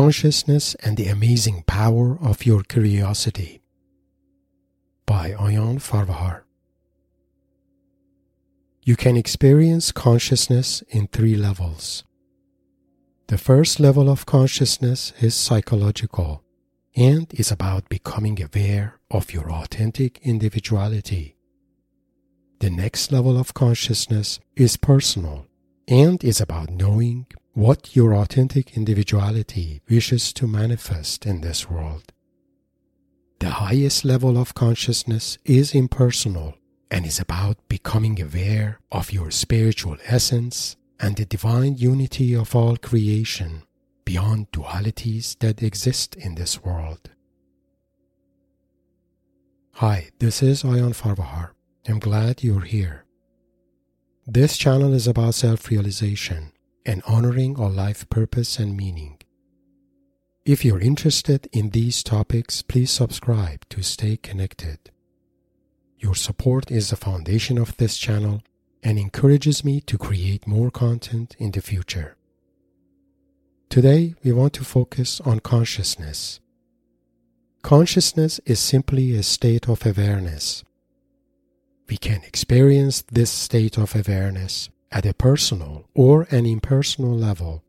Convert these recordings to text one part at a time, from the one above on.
Consciousness and the Amazing Power of Your Curiosity by Ayan Farvahar. You can experience consciousness in three levels. The first level of consciousness is psychological and is about becoming aware of your authentic individuality. The next level of consciousness is personal and is about knowing what your authentic individuality wishes to manifest in this world. The highest level of consciousness is impersonal and is about becoming aware of your spiritual essence and the divine unity of all creation beyond dualities that exist in this world. Hi, this is Ayan Farvahar. I'm glad you're here. This channel is about self realization and honoring our life purpose and meaning. If you're interested in these topics, please subscribe to stay connected. Your support is the foundation of this channel and encourages me to create more content in the future. Today, we want to focus on consciousness. Consciousness is simply a state of awareness. We can experience this state of awareness at a personal or an impersonal level.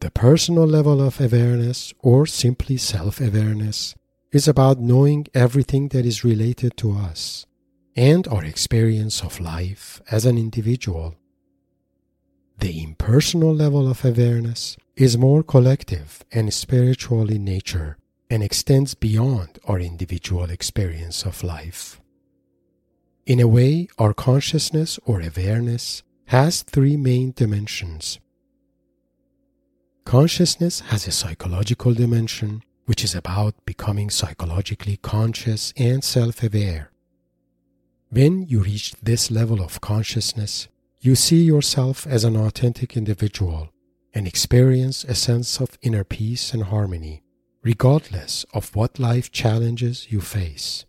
The personal level of awareness, or simply self awareness, is about knowing everything that is related to us and our experience of life as an individual. The impersonal level of awareness is more collective and spiritual in nature and extends beyond our individual experience of life. In a way, our consciousness or awareness has three main dimensions. Consciousness has a psychological dimension, which is about becoming psychologically conscious and self aware. When you reach this level of consciousness, you see yourself as an authentic individual and experience a sense of inner peace and harmony, regardless of what life challenges you face.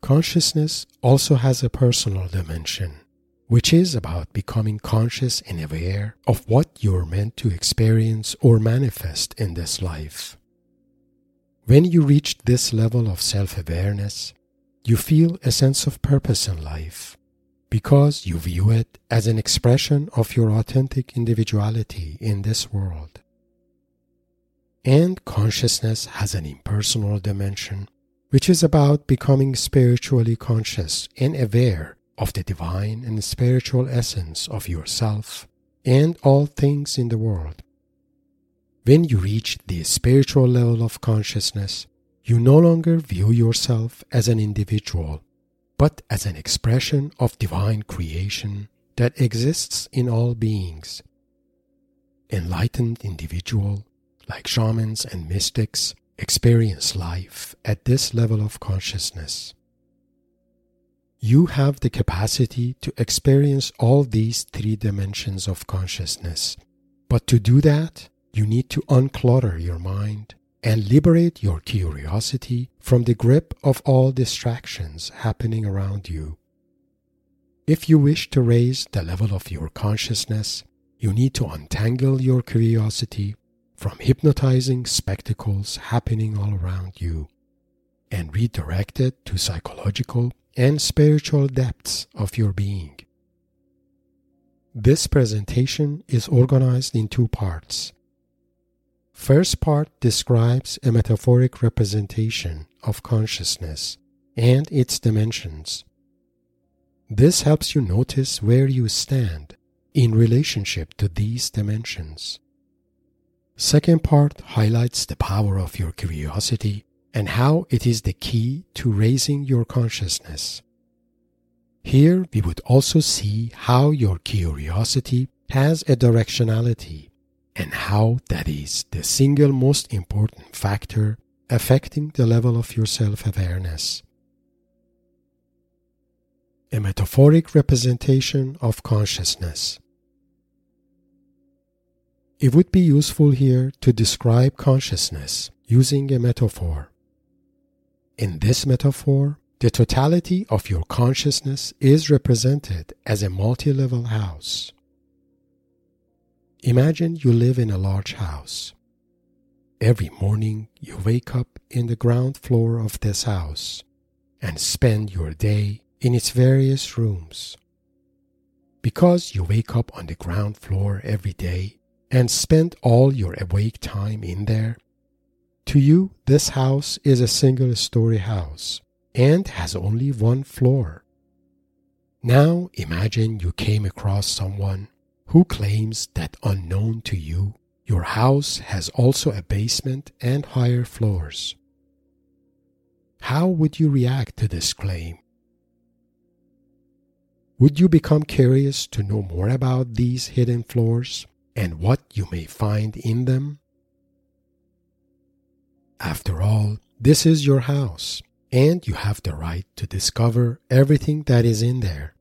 Consciousness also has a personal dimension, which is about becoming conscious and aware of what you're meant to experience or manifest in this life. When you reach this level of self awareness, you feel a sense of purpose in life because you view it as an expression of your authentic individuality in this world. And consciousness has an impersonal dimension which is about becoming spiritually conscious and aware of the divine and spiritual essence of yourself and all things in the world. When you reach the spiritual level of consciousness, you no longer view yourself as an individual, but as an expression of divine creation that exists in all beings. Enlightened individual, like shamans and mystics, experience life at this level of consciousness. You have the capacity to experience all these three dimensions of consciousness, but to do that, you need to unclutter your mind and liberate your curiosity from the grip of all distractions happening around you. If you wish to raise the level of your consciousness, you need to untangle your curiosity from hypnotizing spectacles happening all around you and redirect it to psychological and spiritual depths of your being. This presentation is organized in two parts. First part describes a metaphoric representation of consciousness and its dimensions. This helps you notice where you stand in relationship to these dimensions. Second part highlights the power of your curiosity and how it is the key to raising your consciousness. Here we would also see how your curiosity has a directionality and how that is the single most important factor affecting the level of your self awareness. A metaphoric representation of consciousness. It would be useful here to describe consciousness using a metaphor. In this metaphor, the totality of your consciousness is represented as a multi level house. Imagine you live in a large house. Every morning you wake up in the ground floor of this house and spend your day in its various rooms. Because you wake up on the ground floor every day and spend all your awake time in there, to you this house is a single story house and has only one floor. Now imagine you came across someone who claims that unknown to you, your house has also a basement and higher floors. How would you react to this claim? Would you become curious to know more about these hidden floors and what you may find in them? After all, this is your house, and you have the right to discover everything that is in there.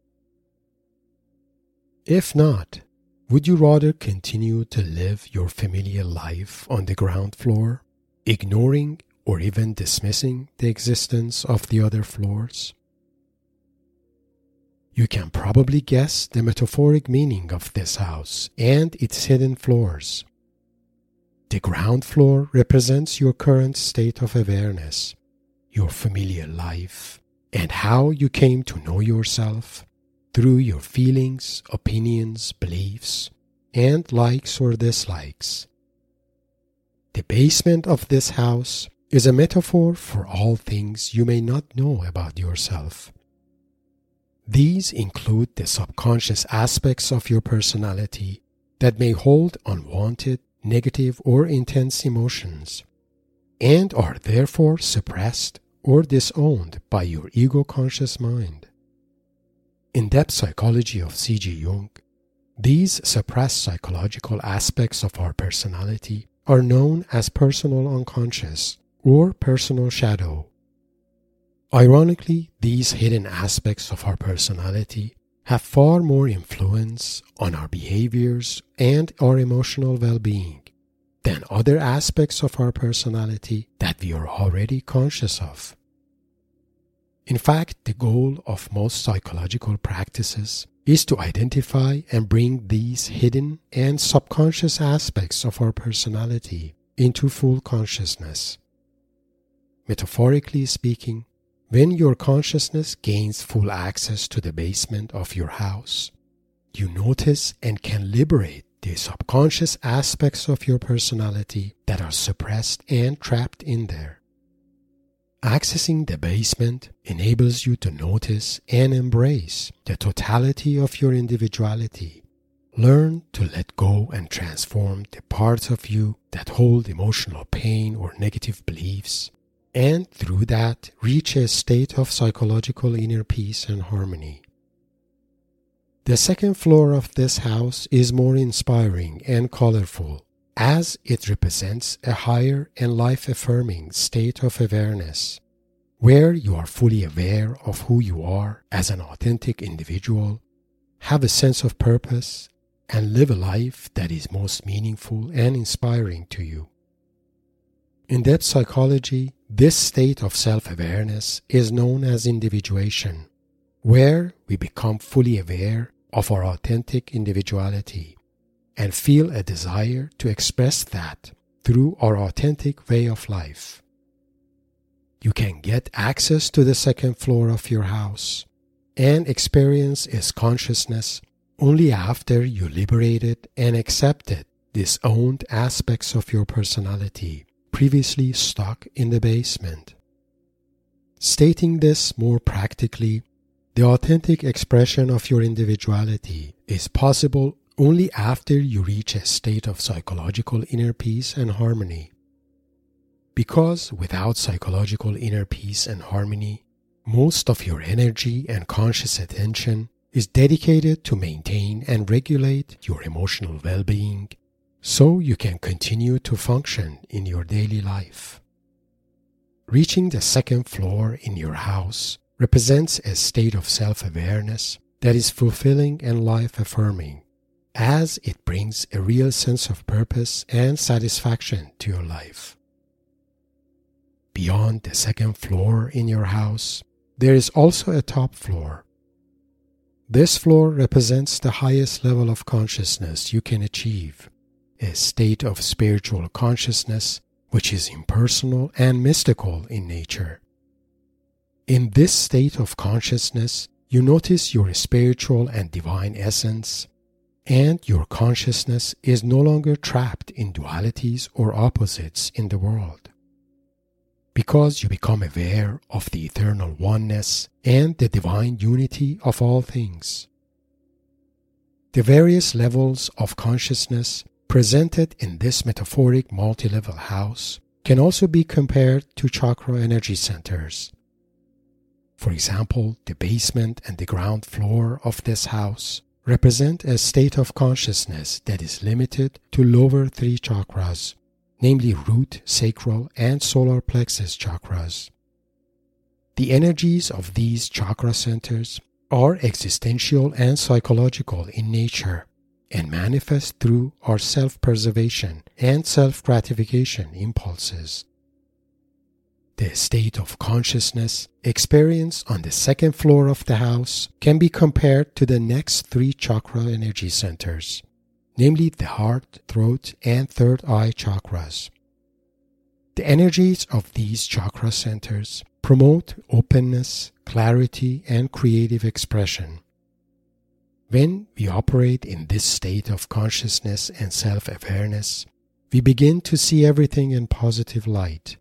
If not, would you rather continue to live your familiar life on the ground floor, ignoring or even dismissing the existence of the other floors? You can probably guess the metaphoric meaning of this house and its hidden floors. The ground floor represents your current state of awareness, your familiar life, and how you came to know yourself through your feelings, opinions, beliefs, and likes or dislikes. The basement of this house is a metaphor for all things you may not know about yourself. These include the subconscious aspects of your personality that may hold unwanted, negative, or intense emotions, and are therefore suppressed or disowned by your ego conscious mind. In depth psychology of C.G. Jung, these suppressed psychological aspects of our personality are known as personal unconscious or personal shadow. Ironically, these hidden aspects of our personality have far more influence on our behaviors and our emotional well being than other aspects of our personality that we are already conscious of. In fact, the goal of most psychological practices is to identify and bring these hidden and subconscious aspects of our personality into full consciousness. Metaphorically speaking, when your consciousness gains full access to the basement of your house, you notice and can liberate the subconscious aspects of your personality that are suppressed and trapped in there. Accessing the basement enables you to notice and embrace the totality of your individuality. Learn to let go and transform the parts of you that hold emotional pain or negative beliefs, and through that, reach a state of psychological inner peace and harmony. The second floor of this house is more inspiring and colorful as it represents a higher and life affirming state of awareness, where you are fully aware of who you are as an authentic individual, have a sense of purpose, and live a life that is most meaningful and inspiring to you. In depth psychology, this state of self awareness is known as individuation, where we become fully aware of our authentic individuality and feel a desire to express that through our authentic way of life. You can get access to the second floor of your house and experience its consciousness only after you liberated and accepted disowned aspects of your personality previously stuck in the basement. Stating this more practically, the authentic expression of your individuality is possible only after you reach a state of psychological inner peace and harmony. Because without psychological inner peace and harmony, most of your energy and conscious attention is dedicated to maintain and regulate your emotional well being so you can continue to function in your daily life. Reaching the second floor in your house represents a state of self awareness that is fulfilling and life affirming as it brings a real sense of purpose and satisfaction to your life. Beyond the second floor in your house, there is also a top floor. This floor represents the highest level of consciousness you can achieve, a state of spiritual consciousness which is impersonal and mystical in nature. In this state of consciousness, you notice your spiritual and divine essence, and your consciousness is no longer trapped in dualities or opposites in the world. Because you become aware of the eternal oneness and the divine unity of all things. The various levels of consciousness presented in this metaphoric multi level house can also be compared to chakra energy centers. For example, the basement and the ground floor of this house represent a state of consciousness that is limited to lower three chakras, namely root, sacral, and solar plexus chakras. The energies of these chakra centers are existential and psychological in nature and manifest through our self preservation and self gratification impulses. The state of consciousness experienced on the second floor of the house can be compared to the next three chakra energy centers, namely the heart, throat, and third eye chakras. The energies of these chakra centers promote openness, clarity, and creative expression. When we operate in this state of consciousness and self awareness, we begin to see everything in positive light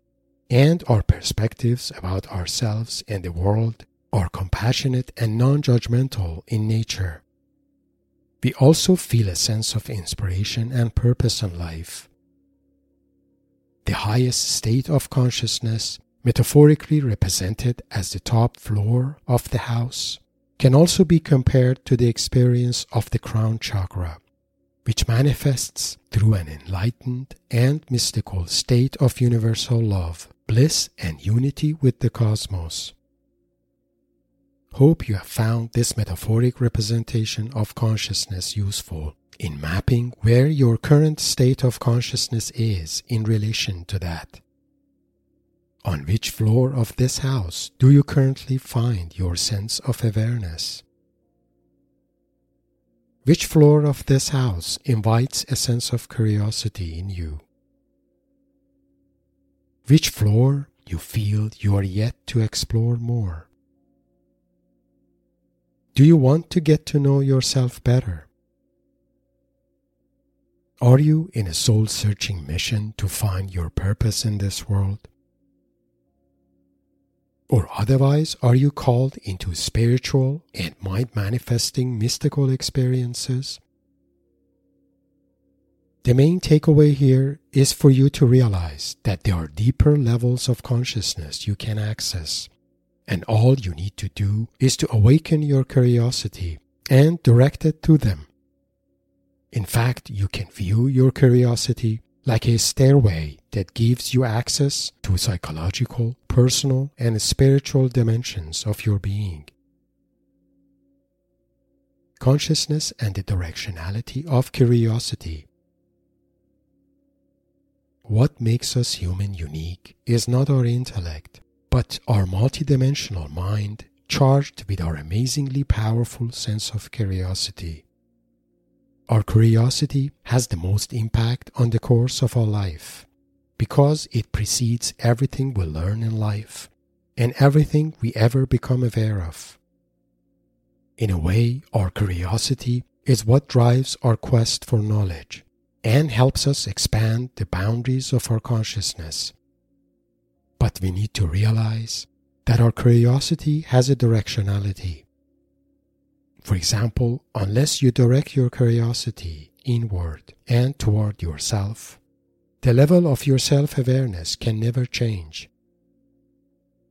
and our perspectives about ourselves and the world are compassionate and non judgmental in nature. We also feel a sense of inspiration and purpose in life. The highest state of consciousness, metaphorically represented as the top floor of the house, can also be compared to the experience of the crown chakra which manifests through an enlightened and mystical state of universal love, bliss, and unity with the cosmos. Hope you have found this metaphoric representation of consciousness useful in mapping where your current state of consciousness is in relation to that. On which floor of this house do you currently find your sense of awareness? Which floor of this house invites a sense of curiosity in you? Which floor you feel you are yet to explore more? Do you want to get to know yourself better? Are you in a soul searching mission to find your purpose in this world? Or otherwise, are you called into spiritual and mind manifesting mystical experiences? The main takeaway here is for you to realize that there are deeper levels of consciousness you can access, and all you need to do is to awaken your curiosity and direct it to them. In fact, you can view your curiosity like a stairway that gives you access to psychological, personal, and spiritual dimensions of your being. Consciousness and the directionality of curiosity. What makes us human unique is not our intellect, but our multidimensional mind charged with our amazingly powerful sense of curiosity. Our curiosity has the most impact on the course of our life because it precedes everything we learn in life and everything we ever become aware of. In a way, our curiosity is what drives our quest for knowledge and helps us expand the boundaries of our consciousness. But we need to realize that our curiosity has a directionality. For example, unless you direct your curiosity inward and toward yourself, the level of your self awareness can never change.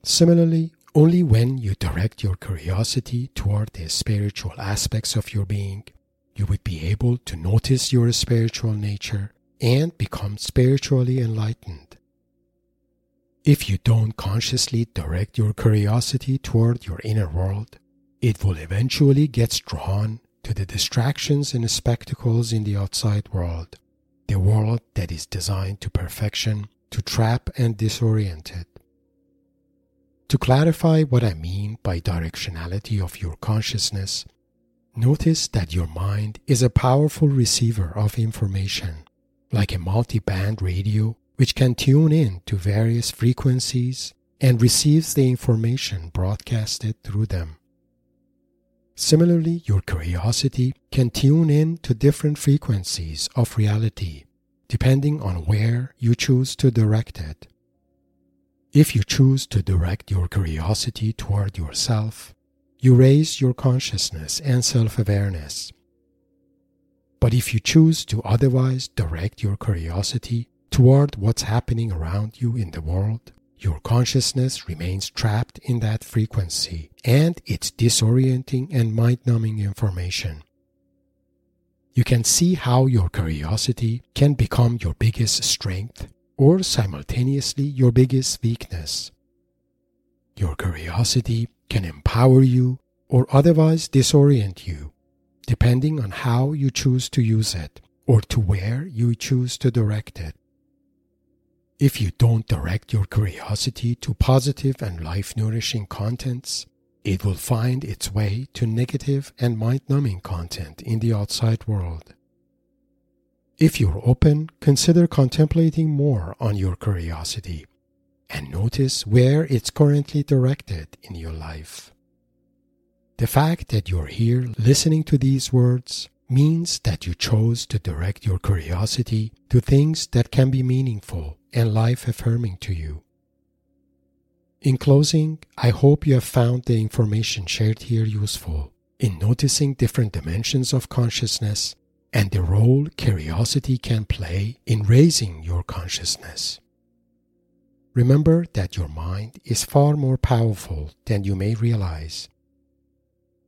Similarly, only when you direct your curiosity toward the spiritual aspects of your being, you would be able to notice your spiritual nature and become spiritually enlightened. If you don't consciously direct your curiosity toward your inner world, it will eventually get drawn to the distractions and spectacles in the outside world, the world that is designed to perfection to trap and disorient it. To clarify what I mean by directionality of your consciousness, Notice that your mind is a powerful receiver of information, like a multi-band radio which can tune in to various frequencies and receives the information broadcasted through them. Similarly, your curiosity can tune in to different frequencies of reality depending on where you choose to direct it. If you choose to direct your curiosity toward yourself, you raise your consciousness and self awareness. But if you choose to otherwise direct your curiosity toward what's happening around you in the world, your consciousness remains trapped in that frequency and its disorienting and mind numbing information. You can see how your curiosity can become your biggest strength or simultaneously your biggest weakness. Your curiosity can empower you or otherwise disorient you, depending on how you choose to use it or to where you choose to direct it. If you don't direct your curiosity to positive and life nourishing contents, it will find its way to negative and mind numbing content in the outside world. If you're open, consider contemplating more on your curiosity and notice where it's currently directed in your life. The fact that you're here listening to these words means that you chose to direct your curiosity to things that can be meaningful and life affirming to you. In closing, I hope you have found the information shared here useful in noticing different dimensions of consciousness and the role curiosity can play in raising your consciousness. Remember that your mind is far more powerful than you may realize.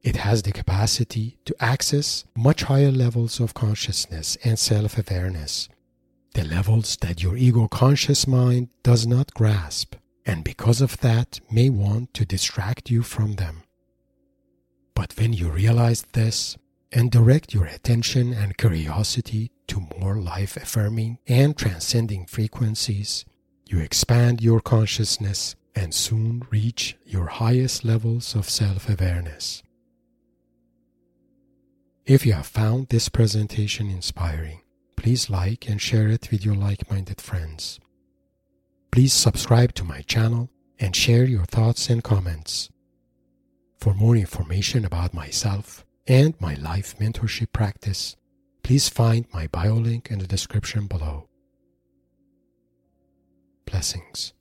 It has the capacity to access much higher levels of consciousness and self awareness the levels that your ego conscious mind does not grasp, and because of that may want to distract you from them. But when you realize this and direct your attention and curiosity to more life affirming and transcending frequencies, you expand your consciousness and soon reach your highest levels of self awareness. If you have found this presentation inspiring, Please like and share it with your like minded friends. Please subscribe to my channel and share your thoughts and comments. For more information about myself and my life mentorship practice, please find my bio link in the description below. Blessings.